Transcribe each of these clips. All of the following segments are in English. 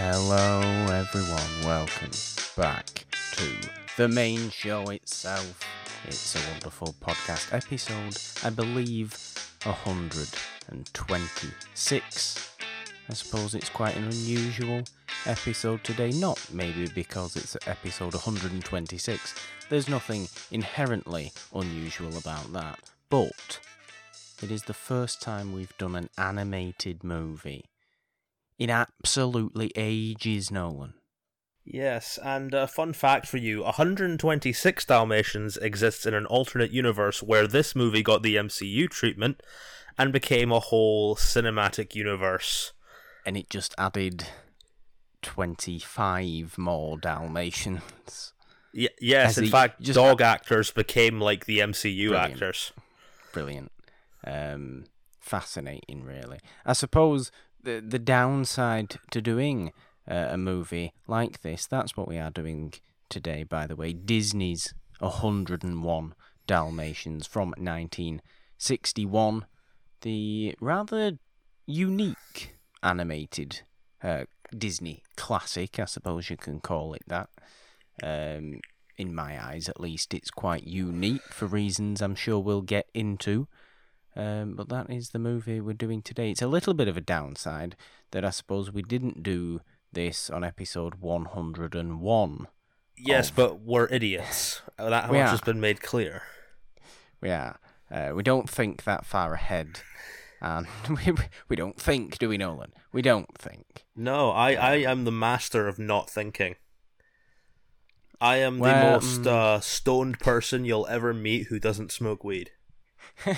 Hello, everyone. Welcome back to the main show itself. It's a wonderful podcast episode, I believe, 126. I suppose it's quite an unusual episode today. Not maybe because it's episode 126. There's nothing inherently unusual about that. But it is the first time we've done an animated movie in absolutely ages, Nolan. Yes, and a fun fact for you 126 Dalmatians exists in an alternate universe where this movie got the MCU treatment and became a whole cinematic universe. And it just added 25 more Dalmatians. Y- yes, in fact, dog actors became like the MCU Brilliant. actors. Brilliant. Um, fascinating, really. I suppose the, the downside to doing uh, a movie like this, that's what we are doing today, by the way. Disney's 101 Dalmatians from 1961. The rather unique animated uh, Disney classic, I suppose you can call it that. Um, in my eyes, at least, it's quite unique for reasons I'm sure we'll get into. Um, but that is the movie we're doing today. It's a little bit of a downside that I suppose we didn't do this on episode 101. Yes, Of- but we're idiots. That We much are. has been made clear. Yeah, uh, we don't think that far ahead. And we, we don't think, do we, Nolan? We don't think. No, I, I am the master of not thinking. I am the most mm. uh, stoned person you'll ever meet who doesn't smoke weed.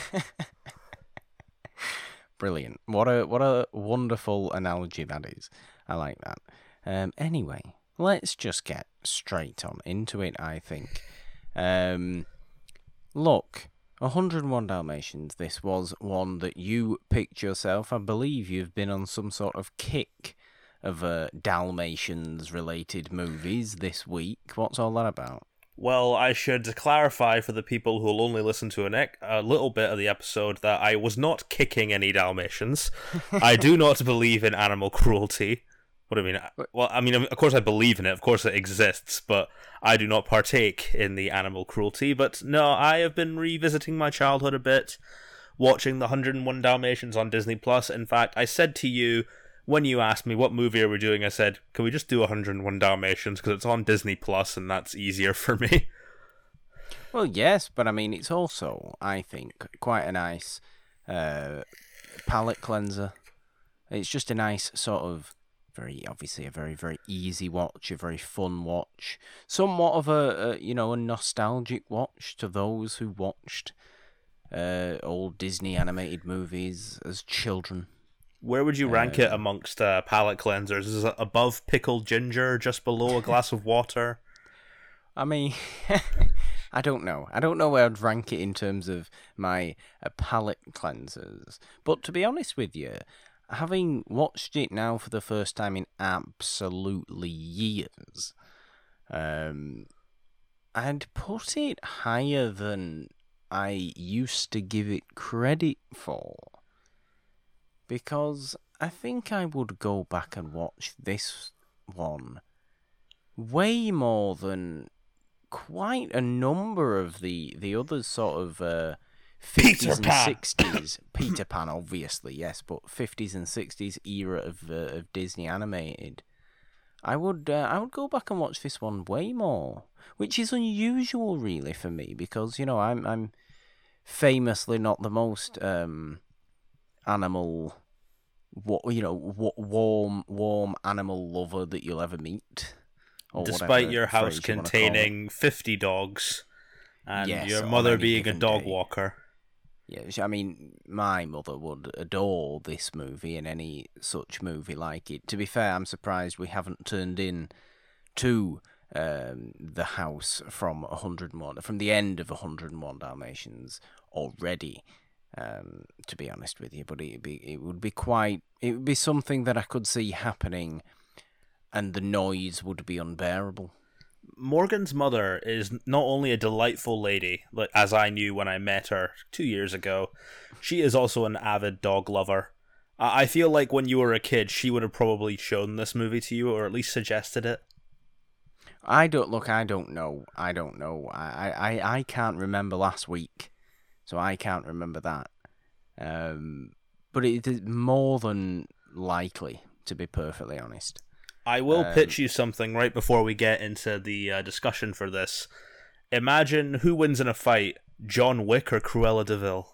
Brilliant. What a what a wonderful analogy that is. I like that. Um, anyway, let's just get straight on into it. I think. Um, look, 101 Dalmatians. This was one that you picked yourself. I believe you've been on some sort of kick of uh, Dalmatians related movies this week. What's all that about? Well, I should clarify for the people who will only listen to an ec- a little bit of the episode that I was not kicking any Dalmatians. I do not believe in animal cruelty. What do I mean? Well, I mean, of course I believe in it. Of course it exists, but I do not partake in the animal cruelty. But no, I have been revisiting my childhood a bit, watching the 101 Dalmatians on Disney Plus. In fact, I said to you when you asked me what movie are we doing, I said, "Can we just do 101 Dalmatians because it's on Disney Plus and that's easier for me." Well, yes, but I mean, it's also, I think, quite a nice uh, palate cleanser. It's just a nice sort of very obviously a very very easy watch, a very fun watch, somewhat of a, a you know a nostalgic watch to those who watched uh, old Disney animated movies as children. Where would you rank it amongst uh, palate cleansers? Is it above pickled ginger, just below a glass of water? I mean, I don't know. I don't know where I'd rank it in terms of my uh, palate cleansers. But to be honest with you, having watched it now for the first time in absolutely years, um, I'd put it higher than I used to give it credit for. Because I think I would go back and watch this one way more than quite a number of the the other sort of uh, 50s Peter and Pan. 60s. Peter Pan, obviously, yes, but 50s and 60s era of uh, of Disney animated. I would uh, I would go back and watch this one way more, which is unusual, really, for me because you know I'm I'm famously not the most um, animal, wa- you know, wa- warm warm animal lover that you'll ever meet. Despite your house you wanna call it. containing 50 dogs and Yes, your mother being a dog day. walker. Yeah, I mean, my mother would adore this movie and any such movie like it. To be fair, I'm surprised we haven't turned in to um, the house from 101, from the end of 101 Dalmatians already. Um, to be honest with you, but it be it would be quite it would be something that I could see happening, and the noise would be unbearable. Morgan's mother is not only a delightful lady, like as I knew when I met her two years ago, she is also an avid dog lover. I I feel like when you were a kid, she would have probably shown this movie to you, or at least suggested it. I don't look. I don't know. I don't know. I I I can't remember last week, so I can't remember that. Um, but it is more than likely, to be perfectly honest. I will Um, pitch you something right before we get into the uh, discussion for this. Imagine who wins in a fight, John Wick or Cruella de Vil.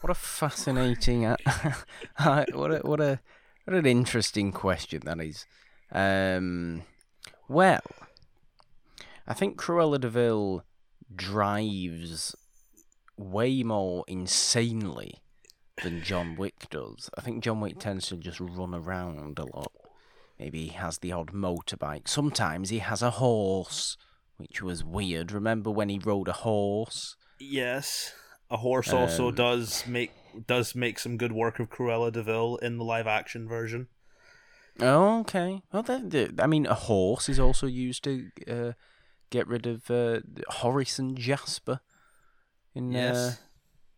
What a fascinating, uh, what a what a what an interesting question that is. Um, well, I think Cruella de Vil drives way more insanely than John Wick does. I think John Wick tends to just run around a lot. Maybe he has the odd motorbike. Sometimes he has a horse, which was weird. Remember when he rode a horse? Yes, a horse also Um, does make does make some good work of Cruella de Vil in the live action version. Oh, okay. Well, that, I mean, a horse is also used to uh, get rid of uh, Horace and Jasper. In, uh,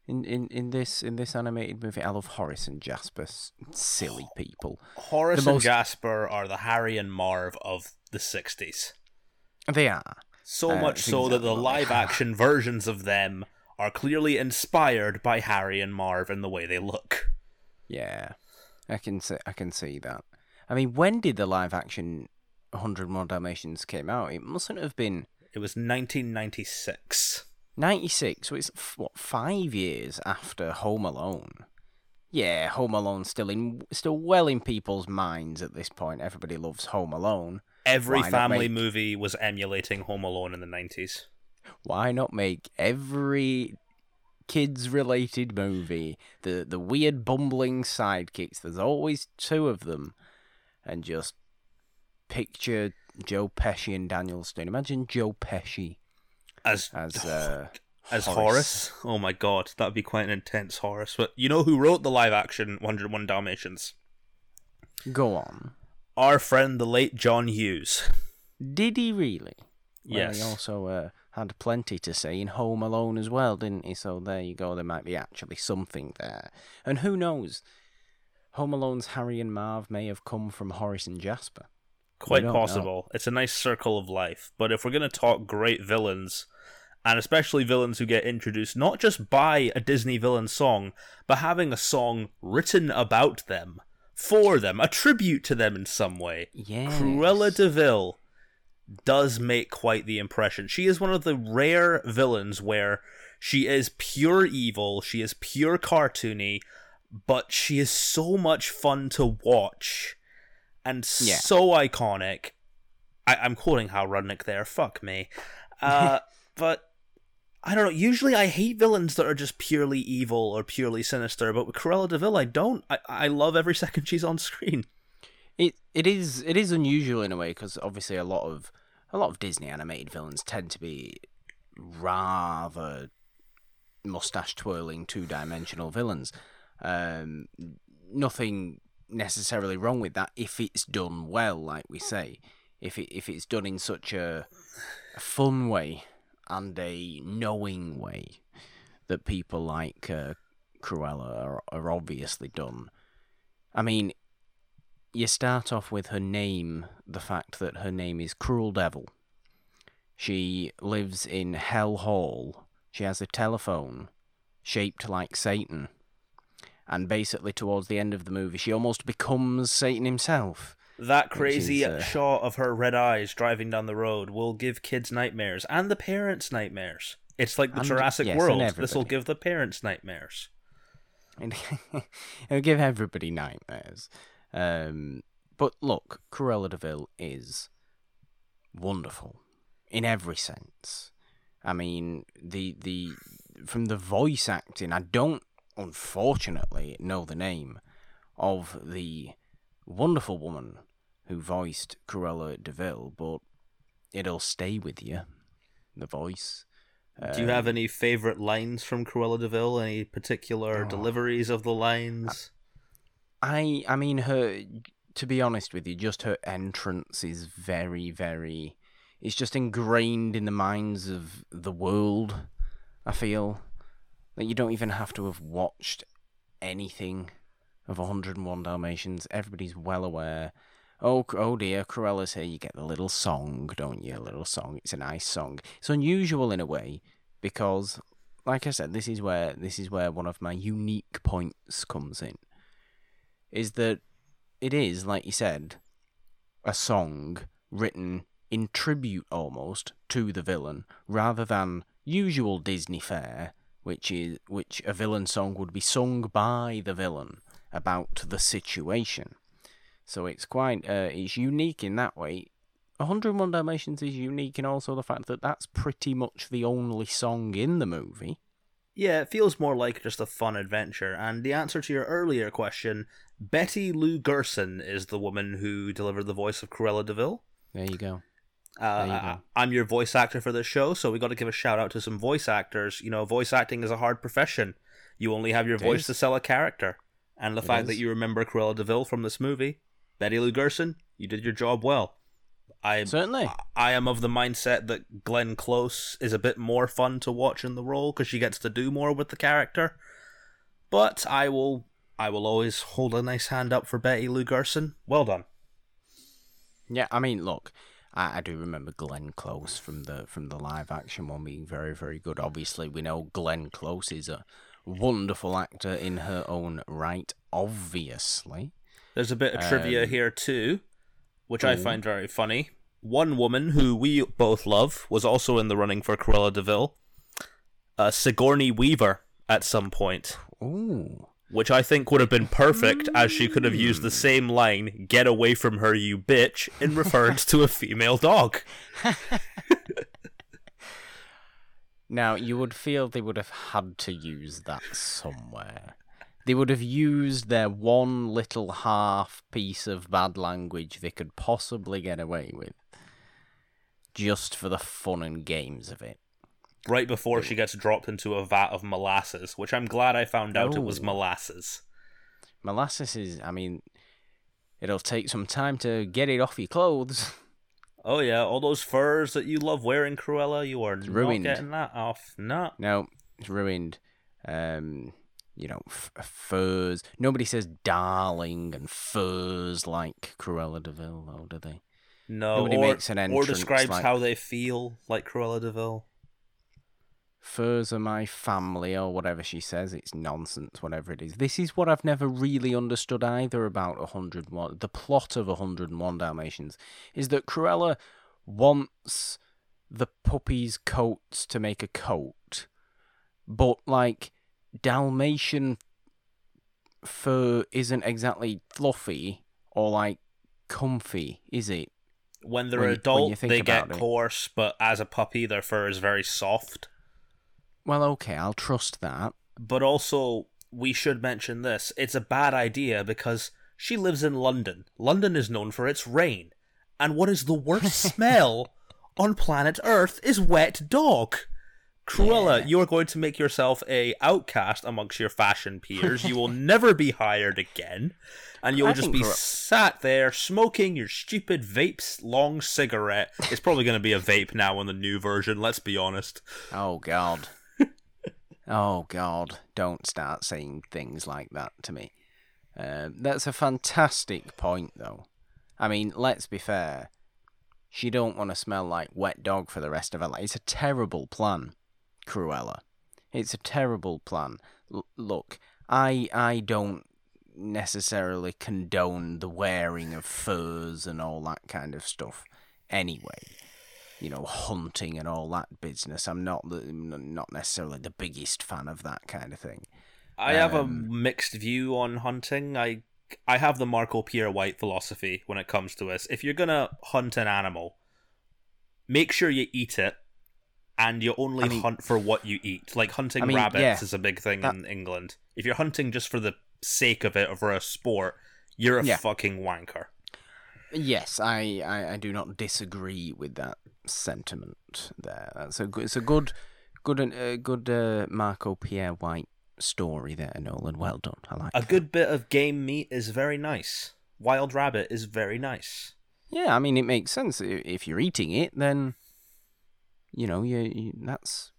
in, in in this in this animated movie, I love Horace and Jasper. Silly people. Horace the and most- Jasper are the Harry and Marv of the '60s. They are. So Uh, much so that the exactly what they live action versions of them are clearly inspired by Harry and Marv in the way they look. Yeah, I can see. I can see that. I mean, when did the live action 101 Dalmatians came out? It mustn't have been It was 1996. 96, so it's f- what five years after Home Alone. Yeah, Home Alone's still in, still well in people's minds at this point. Everybody loves Home Alone. Every Why family make- movie was emulating Home Alone in the 90s. Why not make every kids-related movie the the weird bumbling sidekicks? There's always two of them, and just picture Joe Pesci and Daniel Stone. Imagine Joe Pesci As as uh, as Horace. Oh my god, that'd be quite an intense Horace. But you know who wrote the live action 101 Dalmatians? Go on. Our friend, the late John Hughes. Did he really? Well, Yes. he also uh, had plenty to say in Home Alone as well, didn't he? So there you go. There might be actually something there. And who knows? Home Alone's Harry and Marv may have come from Horace and Jasper. Quite don't know. possible. It's a nice circle of life. But if we're going to talk great villains, and especially villains who get introduced not just by a Disney villain song, but having a song written about them, for them, a tribute to them in some way, Yeah. Cruella de Vil does make quite the impression. She is one of the rare villains where she is pure evil, she is pure cartoony, but she is so much fun to watch and Yeah. so iconic. I- I'm quoting Hal Rudnick there, fuck me. Uh, but I don't know. Usually, I hate villains that are just purely evil or purely sinister. But with Cruella de Vil, I don't. I, I love every second she's on screen. It it is it is unusual in a way because obviously a lot of a lot of Disney animated villains tend to be rather mustache twirling two dimensional villains. Um, nothing necessarily wrong with that if it's done well, like we say. If it if it's done in such a, a fun way and a knowing way that people like uh, Cruella are, are obviously done. I mean, you start off with her name, the fact that her name is Cruel Devil. She lives in Hell Hall. She has a telephone shaped like Satan. And basically, towards the end of the movie, she almost becomes Satan himself. That crazy uh, shot of her red eyes driving down the road will give kids nightmares and the parents nightmares. It's like the And- Jurassic yes, World. This will give the parents nightmares. And it'll give everybody nightmares. Um, but look, Cruella de Vil is wonderful in every sense. I mean, the the from the voice acting, I don't unfortunately know the name of the wonderful woman who voiced Cruella de Vil, but it'll stay with you. The voice. Do you have any favorite lines from Cruella de Vil? Any particular Oh. deliveries of the lines? I I mean her to be honest with you, just her entrance is very, very it's just ingrained in the minds of the world, I feel. That you don't even have to have watched anything of 101 Dalmatians. Everybody's well aware. Oh, oh dear, Cruella's here. You get the little song, don't you? A little song. It's a nice song. It's unusual in a way because, like I said, this is where this is where one of my unique points comes in. Is that it is, like you said, a song written in tribute almost to the villain, rather than usual Disney fare, which is which a villain song would be sung by the villain about the situation. So it's quite uh, it's unique in that way. 101 Dalmatians is unique in also the fact that that's pretty much the only song in the movie. Yeah, it feels more like just a fun adventure. And the answer to your earlier question, Betty Lou Gerson is the woman who delivered the voice of Cruella de Vil. There you go. Uh, you. I'm your voice actor for this show, so we got to give a shout out to some voice actors. You know, voice acting is a hard profession. You only have your It voice is. to sell a character, and the It fact that you remember Cruella de Vil from this movie, Betty Lou Gerson, you did your job well. I Certainly. I am of the mindset that Glenn Close is a bit more fun to watch in the role because she gets to do more with the character. But I will I will always hold a nice hand up for Betty Lou Gerson. Well done. Yeah, I mean, look, I, I do remember Glenn Close from the from the live action one being very very good. Obviously, we know Glenn Close is a wonderful actor in her own right. Obviously, There's a bit of trivia Um, here too, which I find very funny. One woman who we both love was also in the running for Cruella de Vil, uh, Sigourney Weaver at some point, ooh, which I think would have been perfect as she could have used the same line, "Get away from her, you bitch," in reference to a female dog. Now, you would feel they would have had to use that somewhere. They would have used their one little half piece of bad language they could possibly get away with. Just for the fun and games of it. Right before she gets dropped into a vat of molasses, which I'm glad I found out it was molasses. Molasses is, I mean, it'll take some time to get it off your clothes. Oh yeah, all those furs that you love wearing, Cruella, you are not ruined. getting that off. No. No, it's ruined. Um, you know, f- furs. Nobody says darling and furs like Cruella de Vil, though, do they? No, Nobody or, makes an entrance. or describes like- how they feel like Cruella de Vil. Furs are my family, or whatever she says. It's nonsense, whatever it is. This is what I've never really understood either about 101. The plot of 101 Dalmatians is that Cruella wants the puppy's coats to make a coat, but like Dalmatian fur isn't exactly fluffy or like comfy, is it? When they're When when adult, you they get it. coarse, but as a puppy, their fur is very soft. Well, okay, I'll trust that. But also, we should mention this. It's a bad idea because she lives in London. London is known for its rain. And what is the worst smell on planet Earth is wet dog. Cruella, Yeah. you are going to make yourself a outcast amongst your fashion peers. You will never be hired again. And you'll I just be Cru- sat there smoking your stupid vape's long cigarette. It's probably going to be a vape now in the new version, let's be honest. Oh God. Oh God! Don't start saying things like that to me. Uh, that's a fantastic point, though. I mean, let's be fair. She don't want to smell like wet dog for the rest of her life. It's a terrible plan, Cruella. It's a terrible plan. L- look, I I don't necessarily condone the wearing of furs and all that kind of stuff. Anyway, you know, hunting and all that business. I'm not the not necessarily the biggest fan of that kind of thing. I have a Um, mixed view on hunting. I I have the Marco Pierre White philosophy when it comes to this. If you're gonna hunt an animal, make sure you eat it, and you only I mean- hunt for what you eat. Like hunting I mean, rabbits yeah. is a big thing That- in England. If you're hunting just for the sake of it or for a sport, you're a Yeah. fucking wanker. Yes, I, I, I do not disagree with that sentiment. There, that's a good. It's a good, good, uh, good uh, Marco Pierre White story there, Nolan. Well done. I like A that. good bit of game meat is very nice. Wild rabbit is very nice. Yeah, I mean, it makes sense. If you're eating it, then you know, you, you that's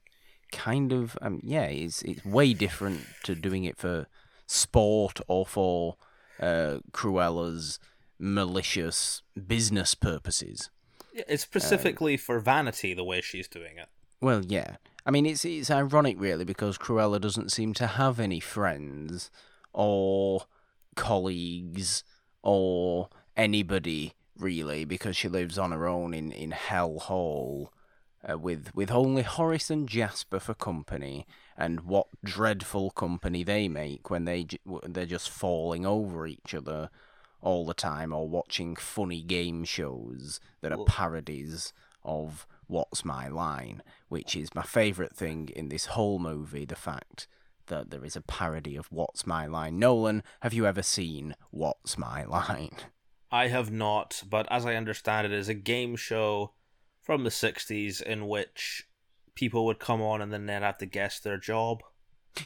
kind of um, yeah. It's it's way different to doing it for sport or for uh, Cruella's malicious business purposes. It's specifically for vanity the way she's doing it. Well, yeah. I mean, it's it's ironic, really, because Cruella doesn't seem to have any friends or colleagues or anybody really, because she lives on her own in in Hell Hall, uh, with with only Horace and Jasper for company, and what dreadful company they make when they they're just falling over each other all the time or watching funny game shows that are parodies of What's My Line, which is my favourite thing in this whole movie, the fact that there is a parody of What's My Line. Nolan, have you ever seen What's My Line? I have not, but as I understand it, is a game show from the 60s in which people would come on and then they'd have to guess their job.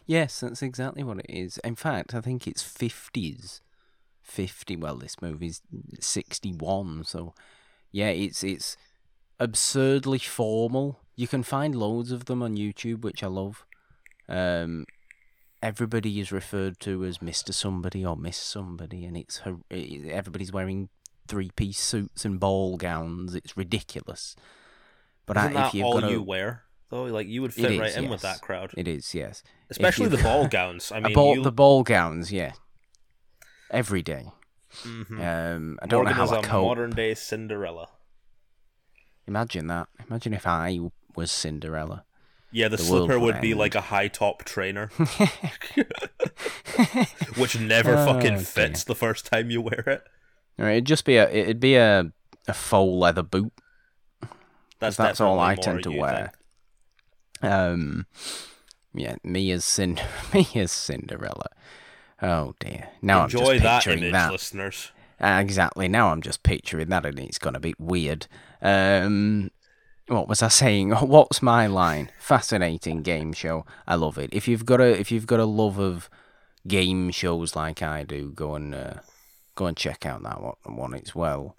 Yes, that's exactly what it is. In fact, I think it's 50s. 50, well, this movie's 61, so yeah, it's it's absurdly formal. You can find loads of them on YouTube, which I love. Um, everybody is referred to as Mr. Somebody or Miss Somebody, and it's her- everybody's wearing three piece suits and ball gowns. It's ridiculous. But Isn't I, that if you've all got you wear? Though, like you would fit is, right in with that crowd, it is, yes. especially you- the ball gowns. I mean, bought you, the ball gowns, yeah, every day. Mhm. Um, I don't Morgan know how I a cope. modern day Cinderella. Imagine that. Imagine if I was Cinderella. Yeah, the, The slipper would would be like a high top trainer, which never Oh, fucking dear. fits the first time you wear it. Or it'd just be a it'd be a a faux leather boot. That's That's all I tend to wear. thing. Um, yeah, me as Cind- me as Cinderella. Oh dear. Now I'm Enjoy just that picturing image, that. listeners. Uh, exactly. Now I'm just picturing that, and it's going to be weird. Um, what was I saying? What's my line? Fascinating game show. I love it. If you've got a if you've got a love of game shows like I do, go and uh, go and check out that one. one. It's well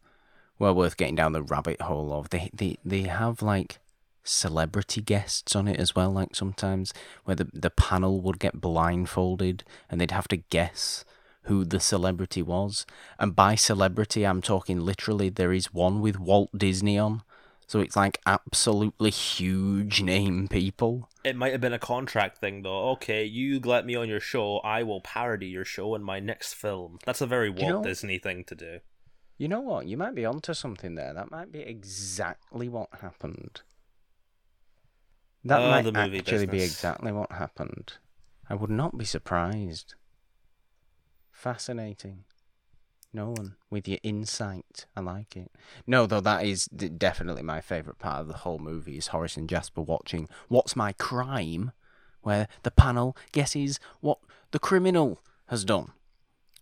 well worth getting down the rabbit hole of. They they they have like celebrity guests on it as well. Like sometimes where the the panel would get blindfolded and they'd have to guess who the celebrity was. And by celebrity, I'm talking literally. There is one with Walt Disney on. So it's like absolutely huge name people. It might have been a contract thing, though. Okay, you let me on your show, I will parody your show in my next film. That's a very Walt you know- Disney thing to do. You know what? You might be onto something there. That might be exactly what happened. That Oh, might the movie actually be exactly what happened. I would not be surprised. Fascinating. Nolan, with your insight, I like it. No, though that is definitely my favourite part of the whole movie is Horace and Jasper watching What's My Crime, where the panel guesses what the criminal has done,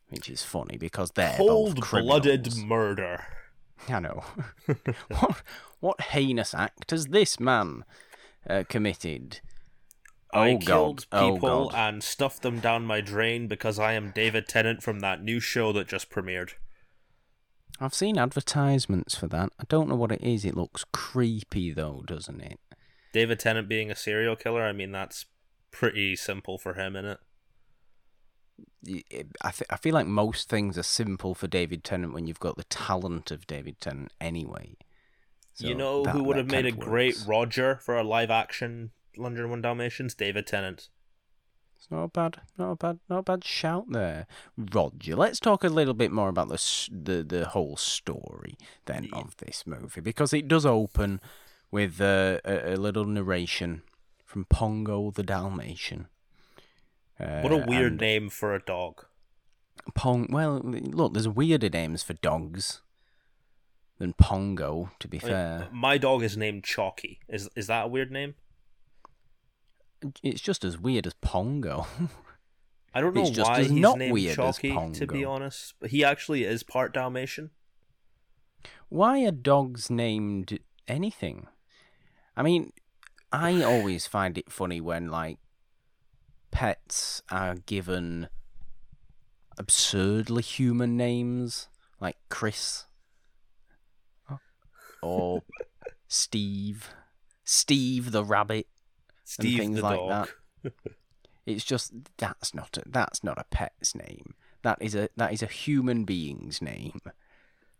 which is funny because they're Cold-blooded murder. I know. what what heinous act has this man uh, committed? I Oh, killed God. Oh, people God. and stuffed them down my drain because I am David Tennant from that new show that just premiered. I've seen advertisements for that. I don't know what it is. It looks creepy though, doesn't it? David Tennant being a serial killer, I mean, that's pretty simple for him, innit? Y- it- I th- I feel like most things are simple for David Tennant when you've got the talent of David Tennant anyway. You know that- who would have made a of great. Roger for a live action 101 Dalmatians? David Tennant. It's not a bad, not a bad, not a bad shout there, Roger. Let's talk a little bit more about the the the whole story then Yeah. of this movie because it does open with uh, a, a little narration from Pongo the Dalmatian. Uh, What a weird name for a dog. Pong. Well, look, there's weirder names for dogs than Pongo. To be fair, my dog is named Chalky. Is is that a weird name? it's just as weird as Pongo. I don't know It's why he's not named weird as Chalky, to be honest. But he actually is part Dalmatian. Why are dogs named anything? I mean, I always find it funny when like pets are given absurdly human names, like Chris or Steve, Steve the rabbit. Steve things the like dog. that. It's just that's not a, that's not a pet's name. That is a that is a human being's name.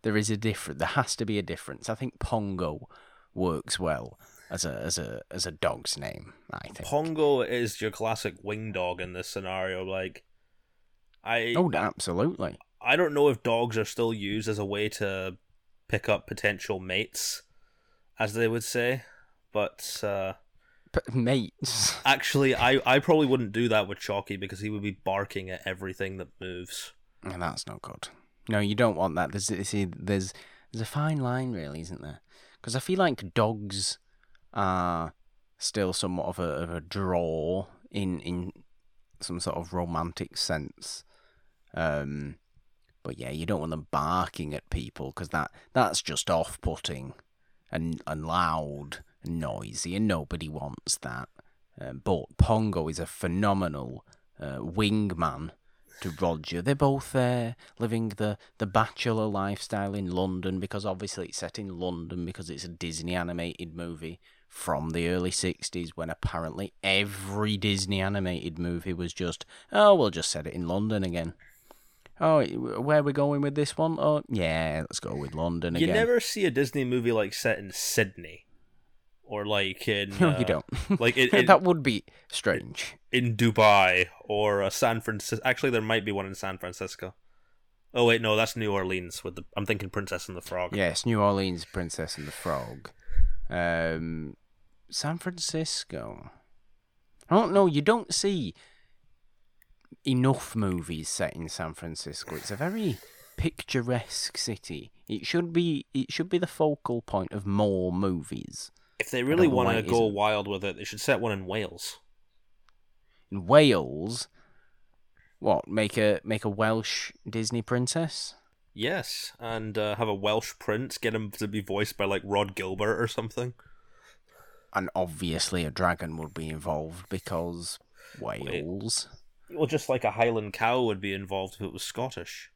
There is a difference. There has to be a difference. I think Pongo works well as a as a as a dog's name. I think Pongo is your classic wing dog in this scenario. Like, I Oh, absolutely. I don't know if dogs are still used as a way to pick up potential mates, as they would say, but uh, But mates. actually, I I probably wouldn't do that with Chalky because he would be barking at everything that moves. And that's not good. No, you don't want that. There's see, there's there's a fine line, really, isn't there? Because I feel like dogs are still somewhat of a of a draw in in some sort of romantic sense. Um, but yeah, you don't want them barking at people because that that's just off putting and and loud and noisy, and nobody wants that. Um, but Pongo is a phenomenal uh, wingman to Roger. They're both there living the, the bachelor lifestyle in London because obviously it's set in London because it's a Disney animated movie from the early 60s when apparently every Disney animated movie was just, oh, we'll just set it in London again. Oh, where are we going with this one? Oh, yeah, let's go with London You again. You never see a Disney movie like set in Sydney, or like in No, uh, you don't. like in, in, that would be strange. in Dubai or uh, San Francisco. Actually, there might be one in San Francisco. Oh wait, no, that's New Orleans. With the I'm thinking Princess and the Frog. Yes, New Orleans, Princess and the Frog. Um, San Francisco. I don't know. You don't see enough movies set in San Francisco. It's a very picturesque city. It should be. It should be the focal point of more movies. If they really want to go isn't. wild with it, they should set one in Wales. In Wales, what make a make a Welsh Disney princess? Yes, and uh, have a Welsh prince. Get him to be voiced by like Rhod Gilbert or something. And obviously, a dragon would be involved because Wales. Well, just like a Highland cow would be involved if it was Scottish.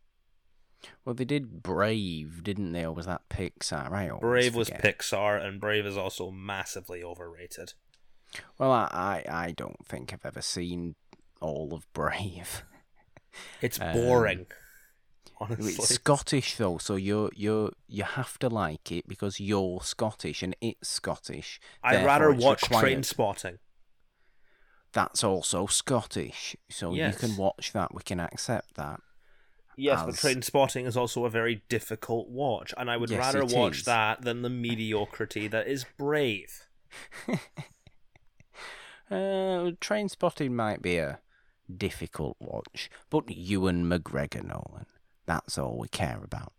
Well, they did Brave, didn't they? Or was that Pixar? Right. Brave was. Pixar, and Brave is also massively overrated. Well, I, I, I don't think I've ever seen all of Brave. It's Um, boring. honestly, It's Scottish though, so you you you have to like it because you're Scottish and it's Scottish. I'd rather watch. Trainspotting. That's also Scottish, so Yes. you can watch that. We can accept that. Yes, but Trainspotting is also a very difficult watch, and I would Yes, rather watch is. that than the mediocrity that is Brave. Uh, Trainspotting might be a difficult watch, but Ewan McGregor, Nolan. That's all we care about.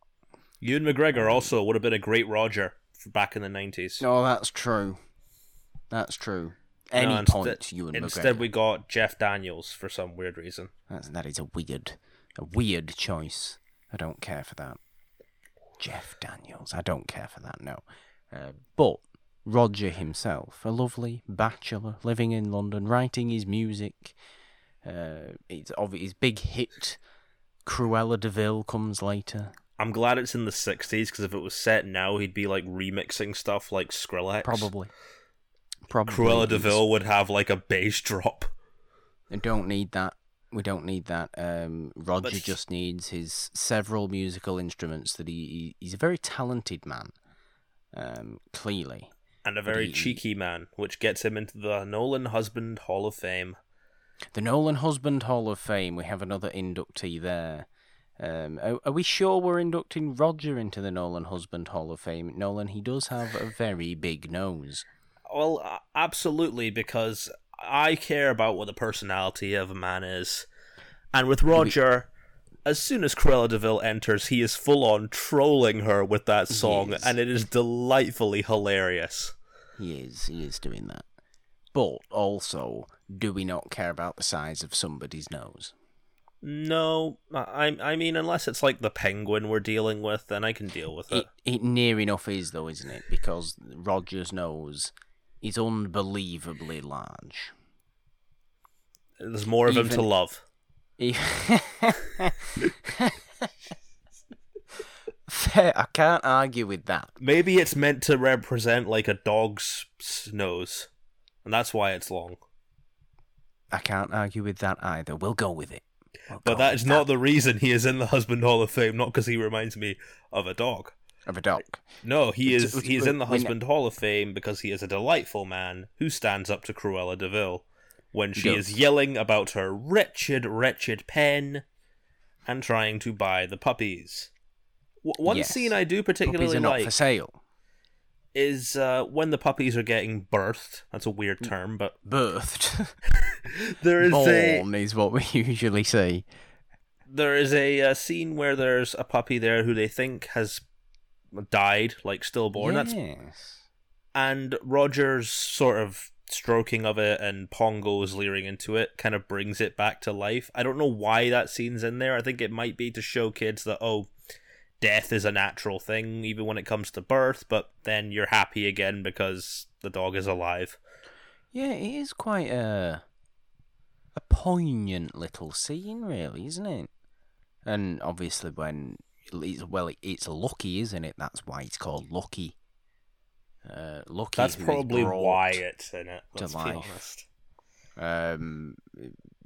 Ewan McGregor also would have been a great Roger back in the nineties. Oh, that's true. That's true. Any No, instead- point, Ewan Instead, McGregor. we got Jeff Daniels for some weird reason. That's, that is a weird, a weird choice. I don't care for that. Jeff Daniels. I don't care for that. No, uh, but Roger himself, a lovely bachelor living in London, writing his music. Uh, it's obvi- his big hit, Cruella de Vil, comes later. I'm glad it's in the '60s because if it was set now, he'd be like remixing stuff like Skrillex. Probably. Probably. Cruella he's- de Vil would have like a bass drop. I don't need that. We don't need that. Um, Roger But just needs his several musical instruments. That he, he he's a very talented man. Um, clearly, And a very he- cheeky man, which gets him into the Nolan Husband Hall of Fame. the Nolan Husband Hall of Fame. We have another inductee there. Um, are, are we sure we're inducting Roger into the Nolan Husband Hall of Fame? Nolan, he does have a very big nose. Well, absolutely, because I care about what the personality of a man is. And with Roger, as soon as Cruella de Vil enters, he is full on trolling her with that song, and it is delightfully hilarious. He is. He is doing that. But also, do we not care about the size of somebody's nose? No, I I mean, unless it's like the penguin we're dealing with, then I can deal with it. It, it near enough is though, isn't it? Because Roger's nose is unbelievably large. There's more of him to love. Fair, I can't argue with that. Maybe it's meant to represent like a dog's nose, and that's why it's long. I can't argue with that either. We'll go with it. We'll But that not the reason he is in the Husband Hall of Fame, not because he reminds me of a dog. Of a dog. No, he is he is in the we kn- Husband Hall of Fame because he is a delightful man who stands up to Cruella de Vil when she does. is yelling about her wretched, wretched pen and trying to buy the puppies. W- one Yes. scene I do Puppies particularly are not like for sale. is uh, when the puppies are getting birthed. That's a weird term, but Birthed. there is a Born is what we usually say. there is a, uh scene where there's a puppy there who they think has died, like stillborn. That's yes. and Roger's sort of stroking of it and Pongo's leering into it kind of brings it back to life. I don't know why that scene's in there. I think it might be to show kids that oh, death is a natural thing even when it comes to birth, but then you're happy again because the dog is alive. Yeah, it is quite a a poignant little scene, really, isn't it? And obviously, when well, it's Lucky, isn't it? That's why it's called Lucky. Uh, Lucky. That's probably why it's in it. to Let's be life. honest. um,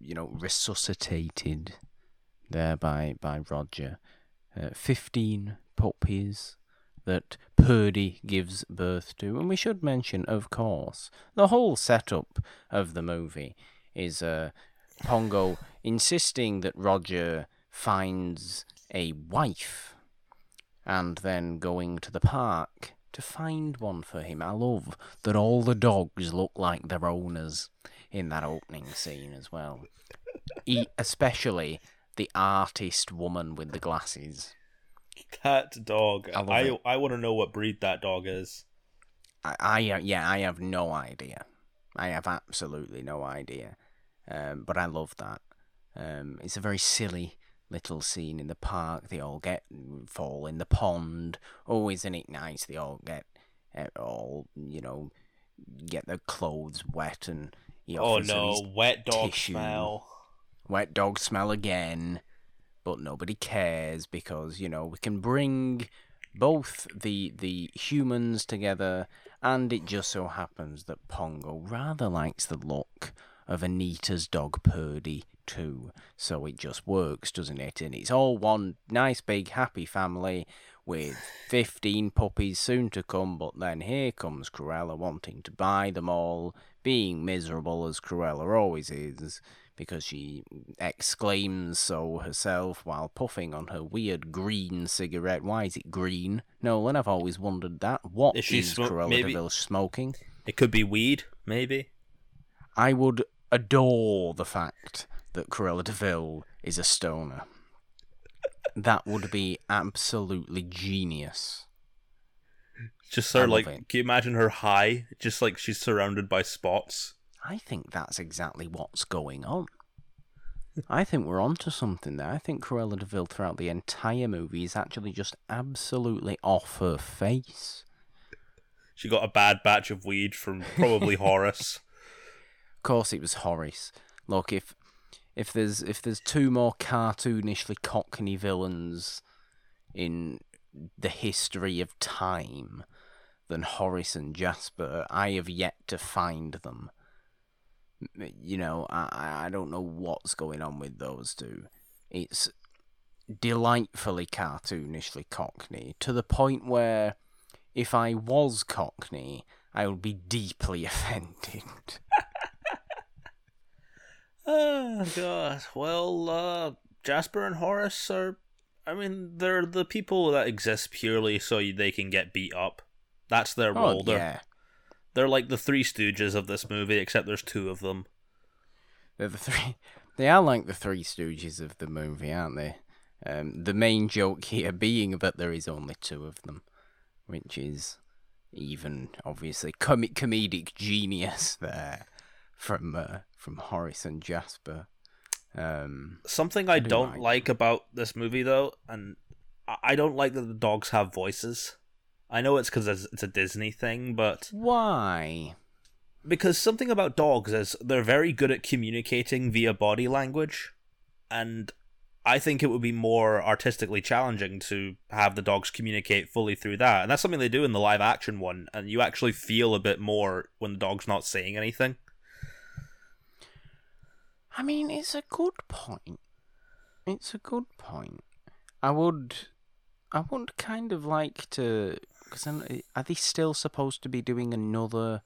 you know, resuscitated there by by Roger. Uh, Fifteen puppies that Purdy gives birth to, and we should mention, of course, the whole setup of the movie is uh, Pongo insisting that Roger finds a wife, and then going to the park to find one for him. I love that all the dogs look like their owners in that opening scene as well. E- especially the artist woman with the glasses. That dog. I I. I want to know what breed that dog is. I, I uh, yeah, I have no idea. I have absolutely no idea. Um, but I love that. Um, it's a very silly little scene in the park. They all get fall in the pond. Oh, isn't it nice? They all get uh, all you know, get their clothes wet and he Oh offers no, wet dog tissue. smell. wet dog smell again, but nobody cares because you know we can bring both the the humans together, and it just so happens that Pongo rather likes the look of Anita's dog Purdy too, so it just works, doesn't it? And it's all one nice big happy family with 15 puppies soon to come, but then here comes Cruella wanting to buy them all, being miserable as Cruella always is, because she exclaims so herself while puffing on her weird green cigarette. Why is it green? Nolan, I've always wondered that. What Is is, smo- Cruella maybe- de Vil smoking? It could be weed, maybe. I would adore the fact that Cruella de Vil is a stoner. That would be absolutely genius. Just sort of like, it. can you imagine her high? Just like she's surrounded by spots. I think that's exactly what's going on. I think we're onto something there. I think Cruella de Vil throughout the entire movie is actually just absolutely off her face. She got a bad batch of weed from probably Horace. Course, it was Horace. Look, if if there's if there's two more cartoonishly cockney villains in the history of time than Horace and Jasper, I have yet to find them. You know, I- I don't know what's going on with those two. It's delightfully cartoonishly cockney to the point where if I was cockney, I would be deeply offended. oh god. Well, uh Jasper and Horace are I mean, they're the people that exist purely so they can get beat up. That's their role. Oh, they're, yeah. they're like the three stooges of this movie, except there's two of them. They're the three. They are like the Three Stooges of the movie, aren't they? Um, the main joke here being that there is only two of them, which is even obviously comic comedic genius there from uh, from Horace and Jasper. Um, Something I do don't like like about this movie, though, and I- I don't like that the dogs have voices. I know it's because it's a Disney thing, but why? because something about dogs is they're very good at communicating via body language, and I think it would be more artistically challenging to have the dogs communicate fully through that, and that's something they do in the live action one, and you actually feel a bit more when the dog's not saying anything. I mean, it's a good point. It's a good point. I would, I would kind of like to, because are they still supposed to be doing another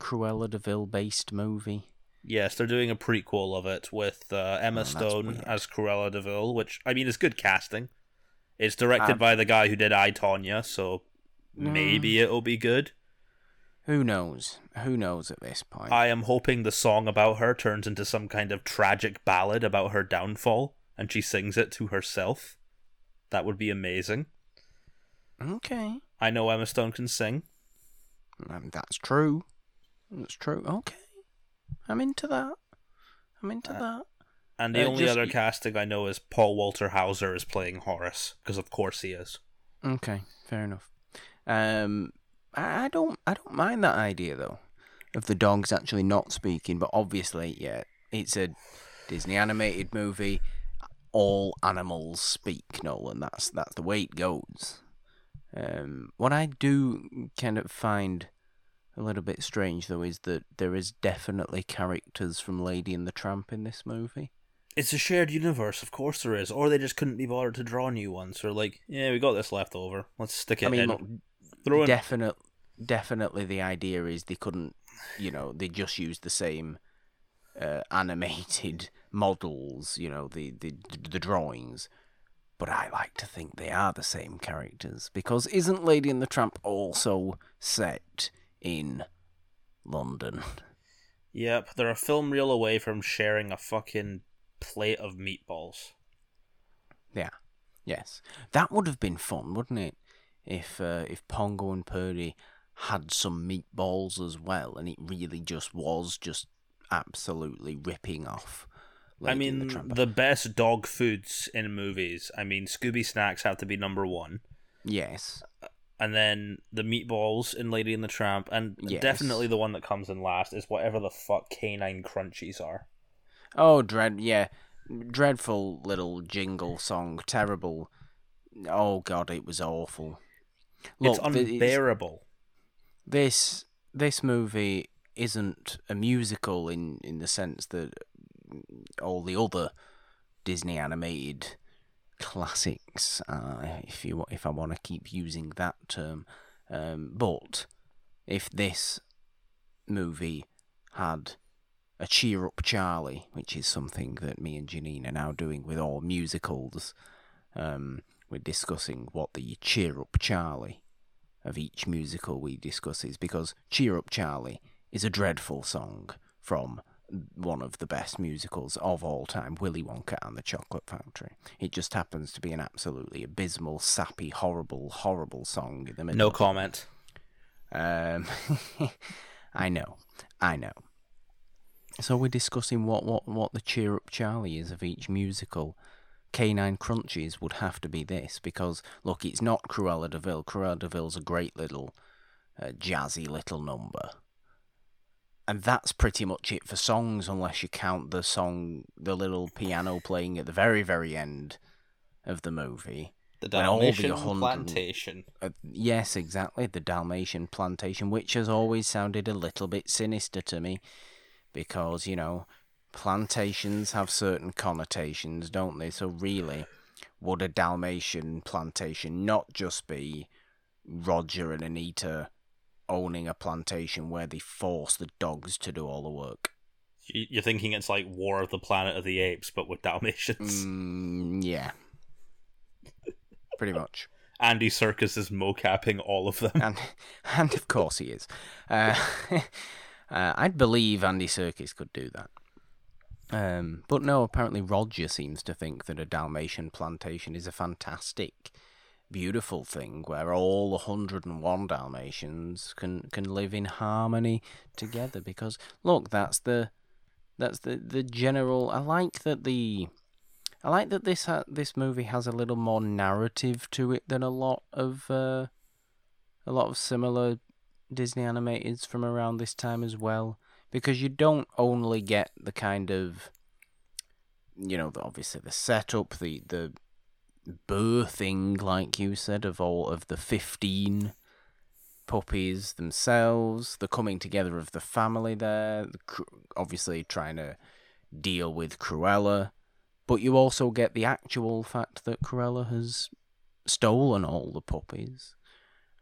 Cruella de Vil based movie? Yes, they're doing a prequel of it with uh, Emma Oh, Stone as Cruella de Vil, which I mean is good casting. It's directed Um, by the guy who did I Tonya, so Mm. maybe it'll be good. Who knows? Who knows at this point? I am hoping the song about her turns into some kind of tragic ballad about her downfall, and she sings it to herself. That would be amazing. okay, I know Emma Stone can sing. um, that's true. That's true. Okay, I'm into that. I'm into Uh, that. And the Uh, only just- other casting I know is Paul Walter Hauser is playing Horace, because of course he is. Okay, fair enough. Um, I, don't, I don't mind that idea though, of the dogs actually not speaking. But obviously, yeah, it's a Disney animated movie. All animals speak, Nolan. That's that's the way it goes. Um, what I do kind of find a little bit strange though is that there is definitely characters from Lady and the Tramp in this movie. It's a shared universe, of course there is. Or they just couldn't be bothered to draw new ones. Or like, yeah, we got this left over. Let's stick it I mean, in. look, Throw definite, definitely the idea is they couldn't, you know, they just used the same uh, animated models, you know, the, the the drawings. But I like to think they are the same characters because isn't Lady and the Tramp also set in London? Yep, they're a film reel away from sharing a fucking plate of meatballs. Yeah, yes, that would have been fun, wouldn't it? If uh, if Pongo and Purdy had some meatballs as well, and it really just was just absolutely ripping off. I Lady and mean, the, the best dog foods in movies. I mean, Scooby snacks have to be number one. yes, And then the meatballs in Lady and the Tramp, and Yes. definitely the one that comes in last is whatever the fuck Kanine Krunchies are. oh dread, yeah, dreadful little jingle song, terrible. Oh god, it was awful. it's Look, th- unbearable. This this movie isn't a musical in in the sense that all the other Disney animated classics, uh, if you if I want to keep using that term, um, but if this movie had a cheer up Charlie, which is something that me and Janine are now doing with all musicals, um, we're discussing what the cheer up Charlie of each musical we discuss is because Cheer Up Charlie is a dreadful song from one of the best musicals of all time, Willy Wonka and the Chocolate Factory. It just happens to be an absolutely abysmal, sappy, horrible, horrible song in the middle. No comment. Um, I know, I know. So we're discussing what, what, what the cheer up Charlie is of each musical. Kanine Krunchies would have to be this because look, it's not Cruella de Vil. Cruella de Vil's a great little, uh, jazzy little number, and that's pretty much it for songs, unless you count the song, the little piano playing at the very very end of the movie. The Dalmatian 100 plantation. Uh, yes, exactly. The Dalmatian plantation, which has always sounded a little bit sinister to me, because you know, plantations have certain connotations, don't they? So really, would a Dalmatian plantation not just be Roger and Anita owning a plantation where they force the dogs to do all the work? You're thinking it's like War of the Planet of the Apes, but with Dalmatians. Mm, yeah, pretty much. Andy Serkis is mocapping all of them. and and of course he is. Uh, uh, I'd believe Andy Serkis could do that. Um, but no, apparently Roger seems to think that a Dalmatian plantation is a fantastic, beautiful thing where all 101 Dalmatians can, can live in harmony together. Because look, that's the that's the, the general. I like that the I like that this ha- this movie has a little more narrative to it than a lot of uh, a lot of similar Disney animateds from around this time as well, because you don't only get the kind of you know the, obviously the setup, the the birthing, like you said, of all of the fifteen puppies themselves, the coming together of the family there, the obviously trying to deal with Cruella, but you also get the actual fact that Cruella has stolen all the puppies.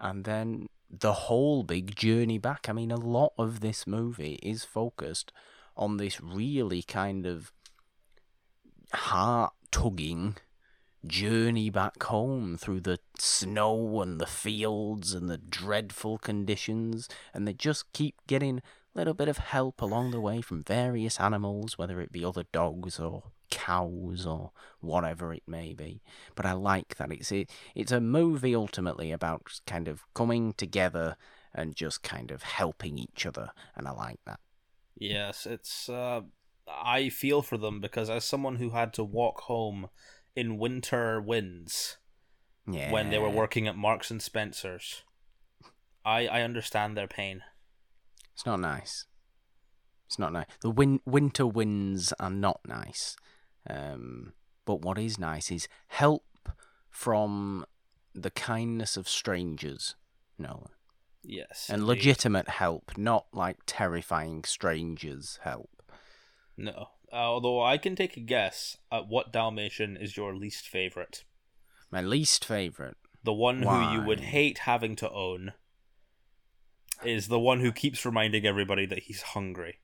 And then the whole big journey back. I mean, a lot of this movie is focused on this really kind of heart tugging journey back home through the snow and the fields and the dreadful conditions, and they just keep getting little bit of help along the way from various animals, whether it be other dogs or cows or whatever it may be. But I like that it's it, it's a movie ultimately about kind of coming together and just kind of helping each other, and I like that. Yes, it's. Uh, I feel for them because as someone who had to walk home in winter winds Yeah. when they were working at Marks and Spencers, I I understand their pain. It's not nice. It's not nice. The win- winter winds are not nice. Um, but what is nice is help from the kindness of strangers, Nolan. Yes, And indeed. legitimate help, not like terrifying strangers' help. No, although I can take a guess at what Dalmatian is your least favorite. My least favourite. The one who you would hate having to own is the one who keeps reminding everybody that he's hungry.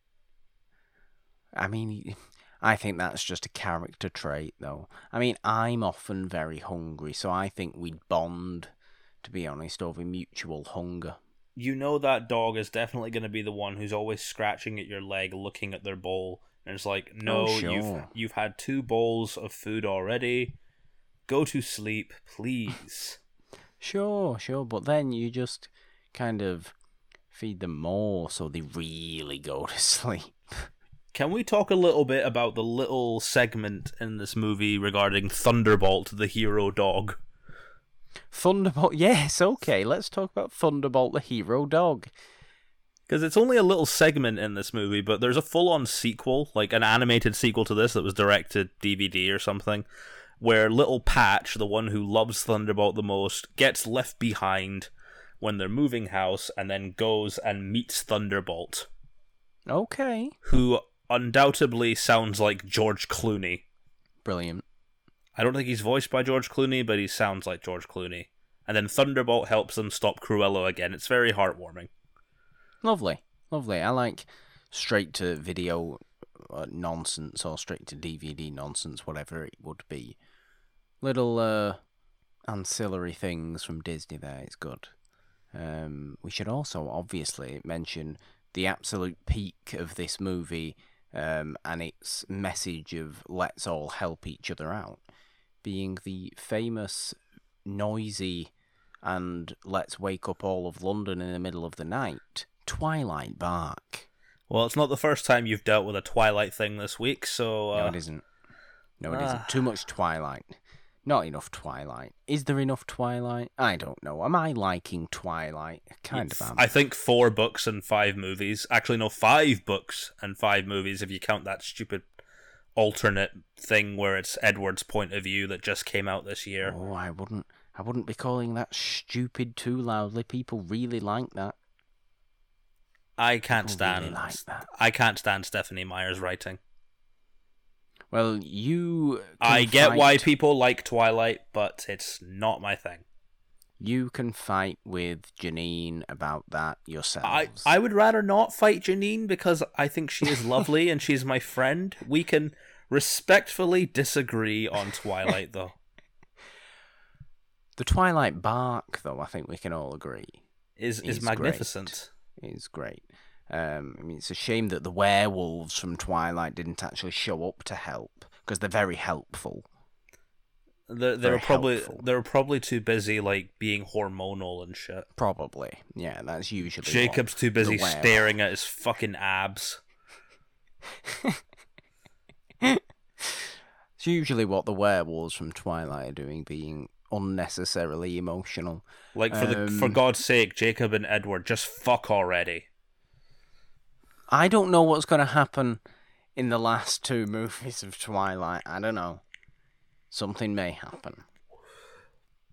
I mean, I think that's just a character trait, though. I mean, I'm often very hungry, so I think we'd bond, to be honest, over mutual hunger. You know that dog is definitely going to be the one who's always scratching at your leg, looking at their bowl, and it's like, oh, "No, Oh, you've you've had two bowls of food already. Go to sleep, please." Sure, sure, but then you just kind of feed them more so they really go to sleep. Can we talk a little bit about the little segment in this movie regarding Thunderbolt, the hero dog? Thunderbolt, yes, okay, let's talk about Thunderbolt the hero dog. Because it's only a little segment in this movie, but there's a full on sequel, like an animated sequel to this that was directed DVD or something, where little Patch, the one who loves Thunderbolt the most, gets left behind when they're moving house and then goes and meets Thunderbolt, Okay, who undoubtedly sounds like George Clooney. brilliant. I don't think he's voiced by George Clooney, but he sounds like George Clooney. And then Thunderbolt helps them stop Cruella again. It's very heartwarming. Lovely, lovely. I like straight to video uh, nonsense or straight to DVD nonsense, whatever it would be. Little uh, ancillary things from Disney there. It's good. Um, we should also obviously mention the absolute peak of this movie um, and its message of let's all help each other out, being the famous, noisy, and let's wake up all of London in the middle of the night. Twilight Bark. Well, it's not the first time you've dealt with a Twilight thing this week, so. Uh, No, it isn't. No, it Ah. not Too much Twilight. Not enough Twilight. Is there enough Twilight? I don't know. Am I liking Twilight? Kind of am. I think four books and five movies. Actually, no, five books and five movies if you count that stupid alternate thing where it's Edward's point of view that just came out this year. Oh, I wouldn't. I wouldn't be calling that stupid too loudly. People really like that. I can't People stand. really like that. I can't stand Stephenie Meyer's writing. Well, you. I get why people like Twilight, but it's not my thing. You can fight with Janine about that yourself. I. I would rather not fight Janine because I think she is lovely and she's my friend. We can respectfully disagree on Twilight, though. The Twilight Bark, though, I think we can all agree. Is is He's magnificent. is great. Um, I mean, it's a shame that the werewolves from Twilight didn't actually show up to help because they're very helpful. They're, they're probably they're probably too busy like being hormonal and shit. Probably, yeah. That's usually what Jacob's too busy the staring at his fucking abs. It's usually what the werewolves from Twilight are doing, being unnecessarily emotional. Like for the for Um, God's sake, Jacob and Edward just fuck already. I don't know what's going to happen in the last two movies of Twilight. I don't know. Something may happen.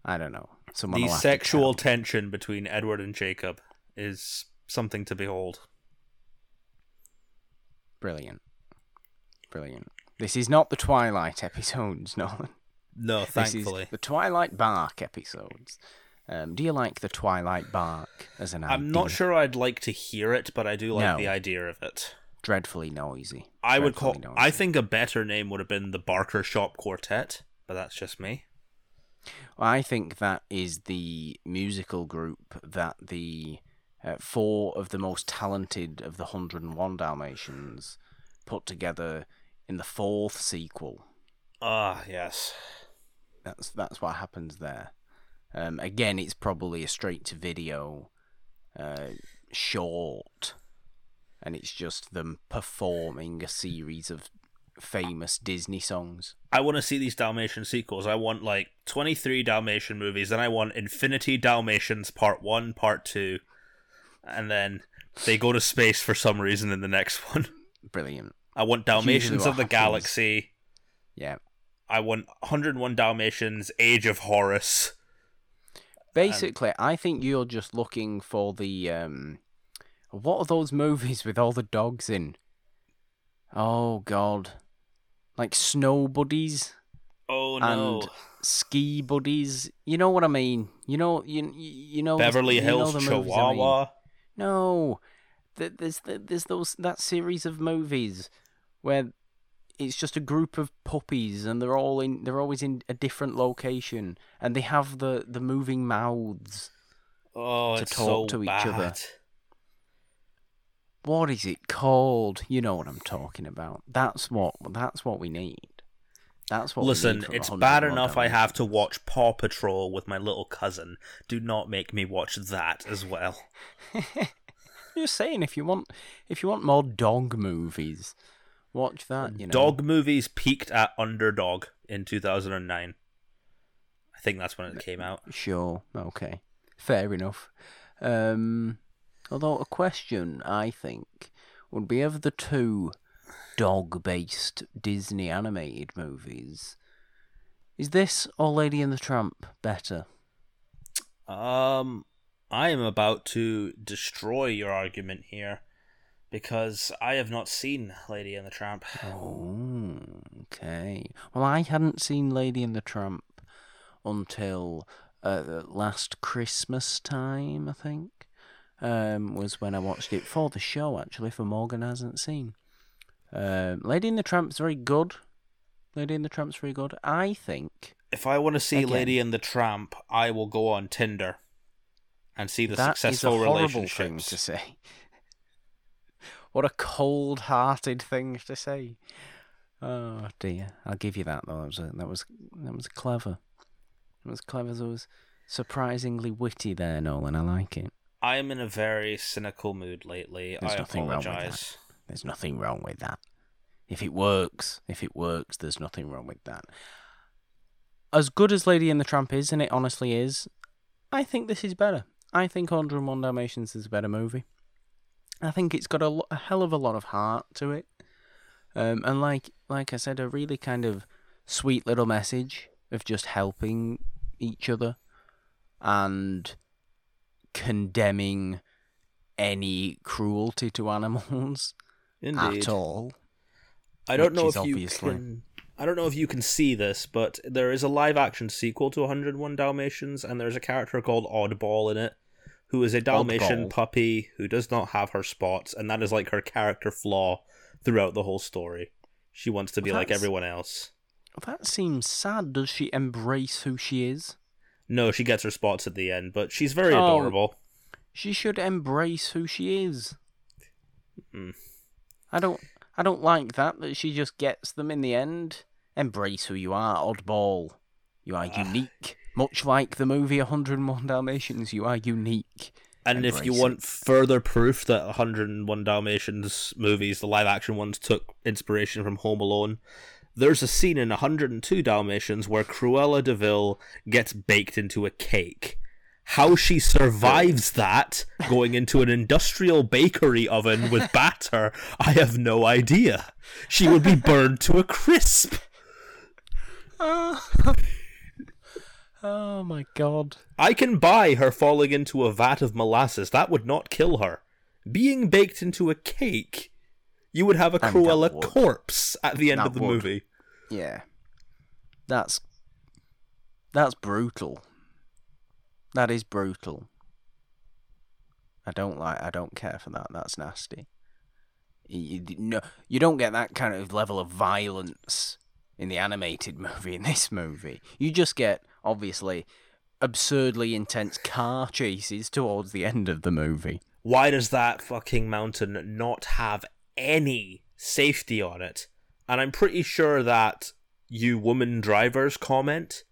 I don't know. Someone The will have to sexual tension between Edward and Jacob is something to behold. brilliant. Brilliant. This is not the Twilight episodes, Nolan. No, This thankfully. is the Twilight Bark episodes. Um, do you like the Twilight Bark as an I'm not sure I'd like to hear it, but I do like No. the idea of it. Dreadfully noisy. I would call. Dreadfully I think a better name would have been the Barker Shop Quartet, but that's just me. Well, I think that is the musical group that the uh, four of the most talented of the 101 Dalmatians put together in the fourth sequel. Ah, yes. That's that's what happens there. Um, again, it's probably a straight to video uh, short, and it's just them performing a series of famous Disney songs. I want to see these Dalmatian sequels. I want like 23 Dalmatian movies, and I want Infinity Dalmatians Part 1, Part 2, and then they go to space for some reason in the next one. Brilliant. I want Dalmatians of the happens. Galaxy. Yeah. I want 101 Dalmatians, Age of Horus. Basically, I think you're just looking for the um, what are those movies with all the dogs in? Oh God, like Snow Buddies, Oh no. ski buddies. You know what I mean? You know, you you, you know Beverly you Hills the movies I mean. Chihuahua. No, there's there's those that series of movies where it's just a group of puppies and they're all in they're always in a different location and they have the the moving mouths. Oh, to it's talk so to each bad. other. What is it called? You know what I'm talking about. That's what that's what we need. That's what. we Listen, it's bad enough I have to watch Paw Patrol with my little cousin. Do not make me watch that as well. Just saying, if you want, if you want more dog movies, watch that. You know, Dog movies peaked at Underdog in 2009. I think that's when it came out. Sure. Okay. Fair enough. Um, although a question I think would be of the two dog-based Disney animated movies, is this or Lady and the Tramp better? Um, I am about to destroy your argument here because I have not seen Lady and the Tramp. Oh, okay. Well, I hadn't seen Lady and the Tramp until uh, last Christmas time, I think. Um, was when I watched it for the show, actually, for Morgan hasn't seen. Um, Lady and the Tramp's very good. Lady and the Tramp's very good. I think If I want to see Again. Lady and the Tramp, I will go on Tinder and see the that is successful relationships. to say. What a cold-hearted thing to say. Oh dear, I'll give you that though. That was a, that was that was clever. It was clever. That was surprisingly witty there, Nolan. I like it. I am in a very cynical mood lately. There's I nothing wrong with that. There's nothing wrong with that. If it works, if it works, there's nothing wrong with that. As good as Lady and the Tramp is, and it honestly is, I think this is better. I think 101 Dalmatians is a better movie. I think it's got a, lo- a hell of a lot of heart to it. Um, and like like I said, a really kind of sweet little message of just helping each other and condemning any cruelty to animals Indeed. at all. I don't know if you can. I don't know if you can see this, but there is a live action sequel to 101 Dalmatians, and there's a character called Oddball in it, who is a Dalmatian puppy who does not have her spots, and that is like her character flaw throughout the whole story. She wants to be like everyone else. That seems sad. Does she embrace who she is? No, she gets her spots at the end, but she's very Oh. adorable. She should embrace who she is. Mm. I don't. I don't like that. That she just gets them in the end. Embrace who you are, oddball. You are Ah. unique. Much like the movie 101 Dalmatians, you are unique. And if you Embrace want further proof that 101 Dalmatians movies, the live action ones, took inspiration from Home Alone, there's a scene in 102 Dalmatians where Cruella de Vil gets baked into a cake. How she survives that going into an industrial bakery oven with batter, I have no idea. She would be burned to a crisp. Ah. Oh my god. I can buy her falling into a vat of molasses. That would not kill her. Being baked into a cake, You would have a And Cruella corpse at the end That of the would. movie. Yeah. That's that's brutal. That is brutal. I don't like I don't care for that. That's nasty. You, you- no, you don't get that kind of level of violence in the animated movie in this movie. You just get obviously absurdly intense car chases towards the end of the movie. Why does that fucking mountain not have any safety on it? And I'm pretty sure that you woman drivers comment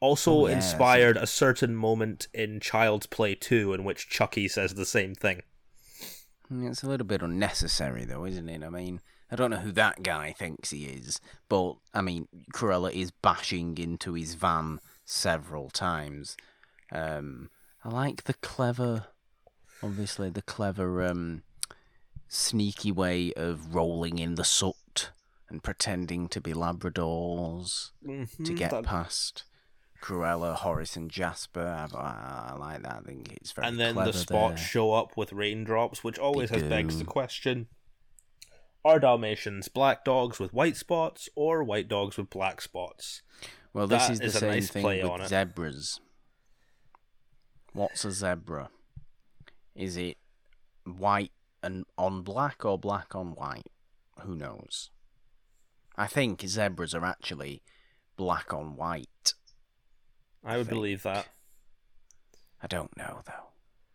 also Oh, yeah, inspired a certain moment in Child's Play 2 in which Chucky says the same thing. It's a little bit unnecessary, though, isn't it? I mean, I don't know who that guy thinks he is, but I mean, Cruella is bashing into his van several times. Um, I like the clever, obviously, the clever, um, sneaky way of rolling in the soot and pretending to be Labradors to get that- past. Cruella, Horace, and Jasper. I, I, I like that. I think it's very and then the spots there. show up with raindrops, which always has begs the question: Are Dalmatians black dogs with white spots or white dogs with black spots? Well, this That is the is same nice thing with it. zebras. What's a zebra? Is it white and on black or black on white? Who knows? I think zebras are actually black on white. I would think. believe that. I don't know though.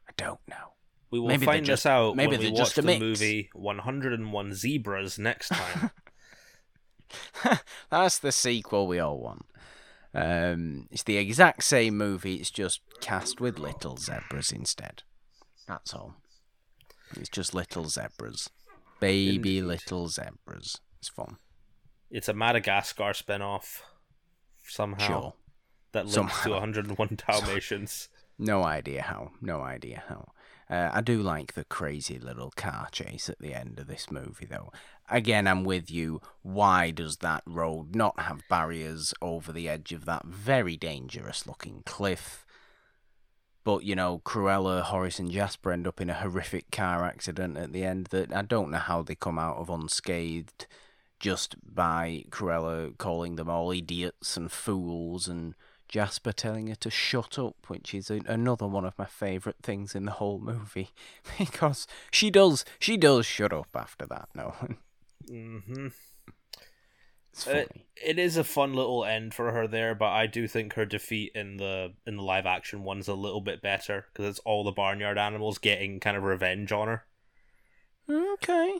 I don't know. We will Maybe find just- this out maybe when we they're watch the mix. movie 101 Zebras next time. That's the sequel we all want. Um, it's the exact same movie. It's just cast with little zebras instead. That's all. It's just little zebras, baby Indeed. little zebras. It's fun. it's a Madagascar spin-off somehow Sure. that links Somehow. to 101 Dalmatians. No idea how. No idea how. Uh, I do like the crazy little car chase at the end of this movie, though. Again, I'm with you. Why does that road not have barriers over the edge of that very dangerous looking cliff? But, you know, Cruella, Horace, and Jasper end up in a horrific car accident at the end that I don't know how they come out of unscathed just by Cruella calling them all idiots and fools and Jasper telling her to shut up, which is a, another one of my favourite things in the whole movie, because she does she does shut up after that. No, hmm it's Uh, funny. it is a fun little end for her there, but I do think her defeat in the in the live action one's a little bit better because it's all the barnyard animals getting kind of revenge on her. okay,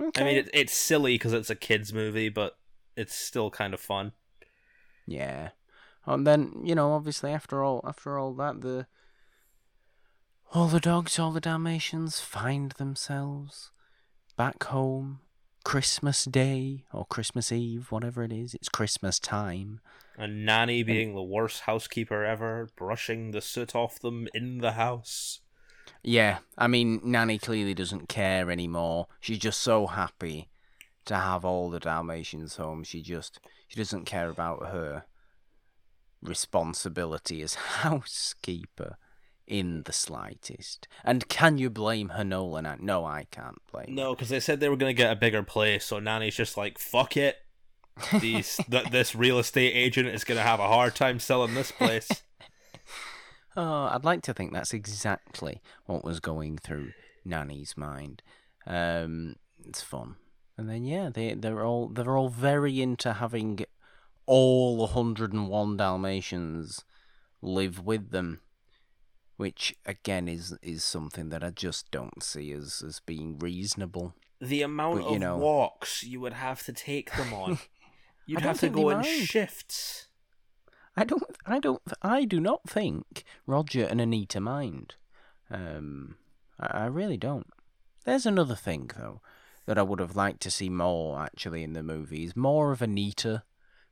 okay. I mean, it, it's silly because it's a kids movie, but it's still kind of fun. yeah, and then you know, obviously, after all, after all that, the all the dogs, all the Dalmatians find themselves back home. Christmas Day or Christmas Eve, whatever it is, it's Christmas time. And Nanny being the worst housekeeper ever, brushing the soot off them in the house. Yeah, I mean, Nanny clearly doesn't care anymore. She's just so happy to have all the Dalmatians home. She just she doesn't care about her responsibility as housekeeper in the slightest. And can you blame her, Nolan? No, I can't blame. No, because they said they were going to get a bigger place, so Nanny's just like, fuck it. These, th- this real estate agent is going to have a hard time selling this place. Oh, I'd like to think that's exactly what was going through Nanny's mind. Um, it's fun, and then yeah, they they're all they're all very into having all 101 Dalmatians live with them, which again is is something that I just don't see as as being reasonable. The amount But, of know- walks you would have to take them on. You'd have to go in shifts. I don't, I don't, I do not think Roger and Anita mind. Um, I, I really don't. There's another thing though that I would have liked to see more actually in the movies, more of Anita,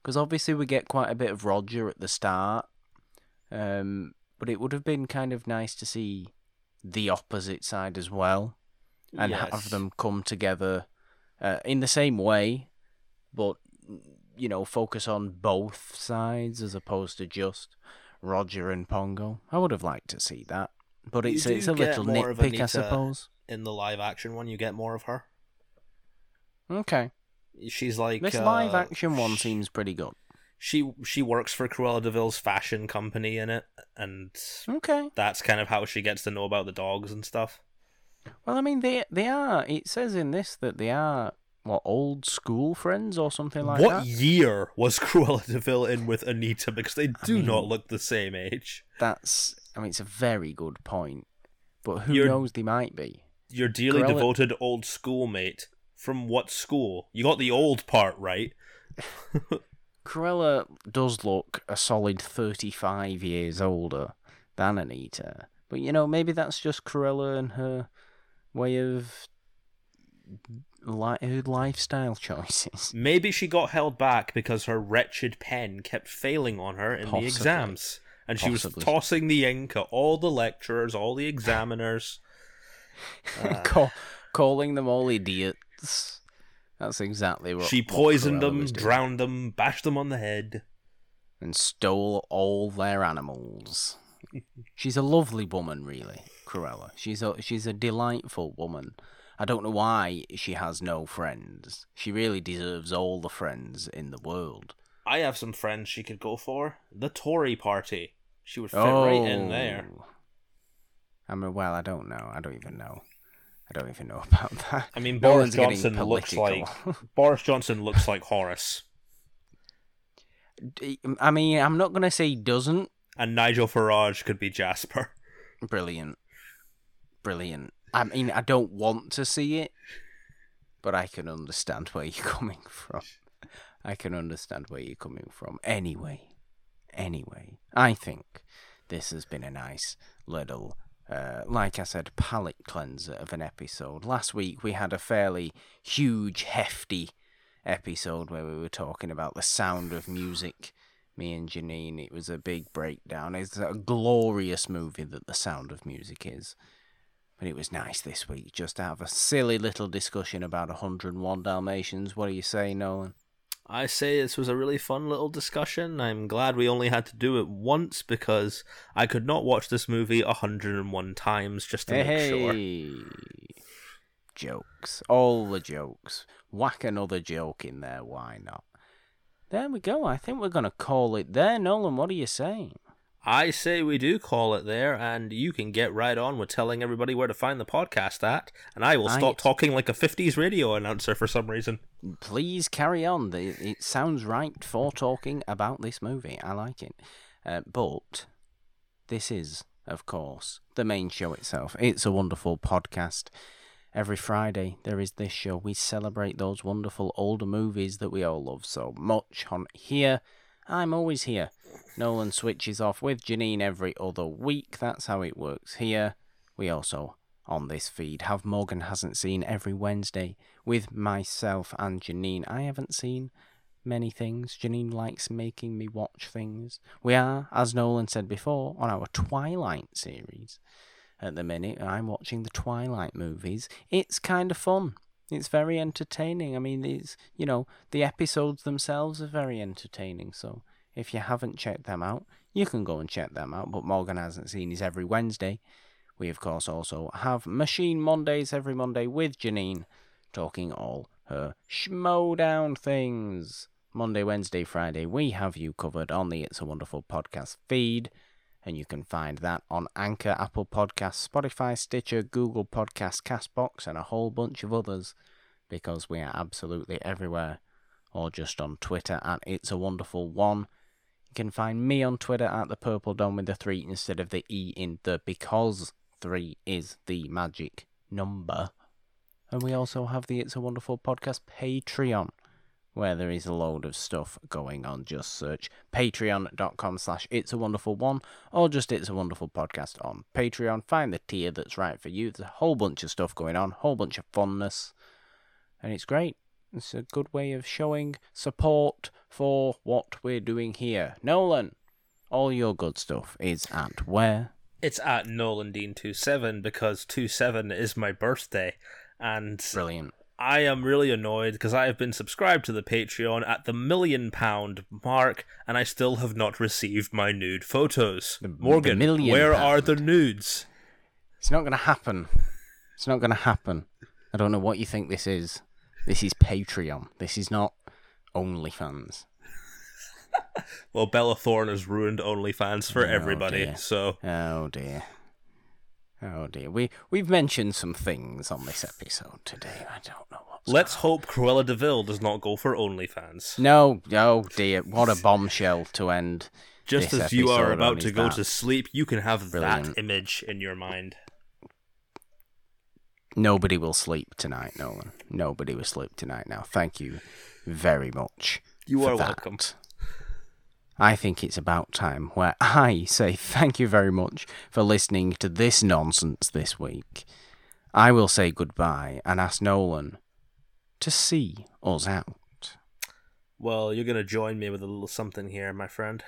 because obviously we get quite a bit of Roger at the start. Um, but it would have been kind of nice to see the opposite side as well, and Yes. have them come together uh, in the same way, but you know, focus on both sides as opposed to just Roger and Pongo. I would have liked to see that, but it's it's a little nitpick, I suppose. In the live action one, you get more of her. Okay. She's like This uh, live action one sh- seems pretty good. She she works for Cruella de Vil's fashion company in it, and Okay. that's kind of how she gets to know about the dogs and stuff. Well, I mean, they they are. It says in this that they are what old school friends or something like what that. What year was Cruella de Vil in with Anita? Because they do mean- not look the same age. That's. I mean, it's a very good point. But who You're- knows? They might be. Your dearly Cruella- devoted old schoolmate. From what school? You got the old part right. Cruella does look a solid thirty-five years older than Anita. But you know, maybe that's just Cruella and her way of li- her lifestyle choices. Maybe she got held back because her wretched pen kept failing on her in Possibly. the exams. And she was tossing the ink at all the lecturers, all the examiners. Uh, Call, calling them all idiots. That's exactly what she poisoned Cruella them, drowned them, bashed them on the head. and stole all their animals. she's a lovely woman, really, Cruella. She's a she's a delightful woman. I don't know why she has no friends. She really deserves all the friends in the world. I have some friends she could go for. The Tory party. She would fit right in there. Oh. I mean, well, I don't know. I don't even know. I don't even know about that. I mean, Boris Johnson looks like. Boris Johnson looks like Horace, I mean, I'm not gonna say he doesn't. and Nigel Farage could be Jasper. Brilliant, brilliant. I mean, I don't want to see it, but I can understand where you're coming from. I can understand where you're coming from. Anyway, anyway, I think this has been a nice little, uh, like I said, palate cleanser of an episode. Last week we had a fairly huge, hefty episode where we were talking about the sound of music. Me and Janine, it was a big breakdown. It's a glorious movie that The Sound of Music is. But it was nice this week just to have a silly little discussion about 101 Dalmatians. What do you say, Nolan? I say this was a really fun little discussion. I'm glad we only had to do it once because I could not watch this movie 101 times just to Hey, make sure. Jokes. All the jokes. Whack another joke in there, why not? There we go. I think we're going to call it there. Nolan, what are you saying? I say we do call it there, and you can get right on with telling everybody where to find the podcast at, and I will stop talking like a 50s radio announcer for some reason. Please carry on. The- It sounds right for talking about this movie. I like it. Uh, but this is, of course, the main show itself. It's a wonderful podcast. Every Friday, there is this show. We celebrate those wonderful older movies that we all love so much on here. I'm always here. Nolan switches off with Janine every other week. That's how it works here. We also, on this feed, have Morgan Hasn't Seen every Wednesday with myself and Janine. I haven't seen many things. Janine likes making me watch things. We are, as Nolan said before, on our Twilight series. At the minute, I'm watching the Twilight movies. It's kind of fun. It's very entertaining. I mean, it's you know the episodes themselves are very entertaining. So if you haven't checked them out, you can go and check them out. But Morgan hasn't seen his every Wednesday. We of course also have Machine Mondays every Monday with Janine, talking all her Schmoedown things. Monday, Wednesday, Friday, we have you covered on the It's a Wonderful podcast feed. And you can find that on Anchor, Apple Podcasts, Spotify, Stitcher, Google Podcasts, Castbox, and a whole bunch of others because we are absolutely everywhere. Or just on Twitter at It's a Wonderful One. You can find me on Twitter at the Purple Dome with the three instead of the E in the because three is the magic number. And we also have the It's a Wonderful Podcast Patreon where there is a load of stuff going on. Just search patreon.com slash it's a wonderful one or just it's a wonderful podcast on Patreon. Find the tier that's right for you. There's a whole bunch of stuff going on, whole bunch of funness, and it's great. It's a good way of showing support for what we're doing here. Nolan, all your good stuff is at where? It's at Nolan Dean 27 because 27 is my birthday, and Brilliant. I am really annoyed because I have been subscribed to the Patreon at the million pound mark, and I still have not received my nude photos. The- Morgan, the where are the nudes? It's not going to happen. It's not going to happen. I don't know what you think this is. This is Patreon. This is not OnlyFans. Well, Bella Thorne has ruined OnlyFans for Oh, everybody, dear. so Oh dear. Oh dear. We we've mentioned some things on this episode today. I don't know what's let's hope Cruella de Vil does not go for OnlyFans. No, oh dear. What a bombshell to end. Just as you are about to go that. to sleep, you can have Brilliant. that image in your mind. Nobody will sleep tonight, Nolan. Nobody will sleep tonight now. Thank you very much. You are that. welcome. I think it's about time where I say thank you very much for listening to this nonsense this week. I will say goodbye and ask Nolan to see us out. Well, you're gonna join me with a little something here, my friend.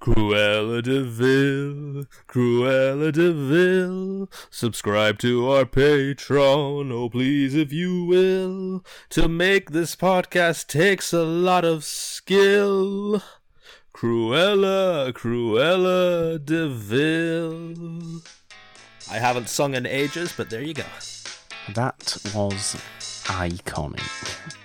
Cruella de Vil, Cruella de Vil, subscribe to our Patreon, oh please if you will. To make this podcast takes a lot of skill. Cruella, Cruella de Vil. I haven't sung in ages, but there you go. That was iconic.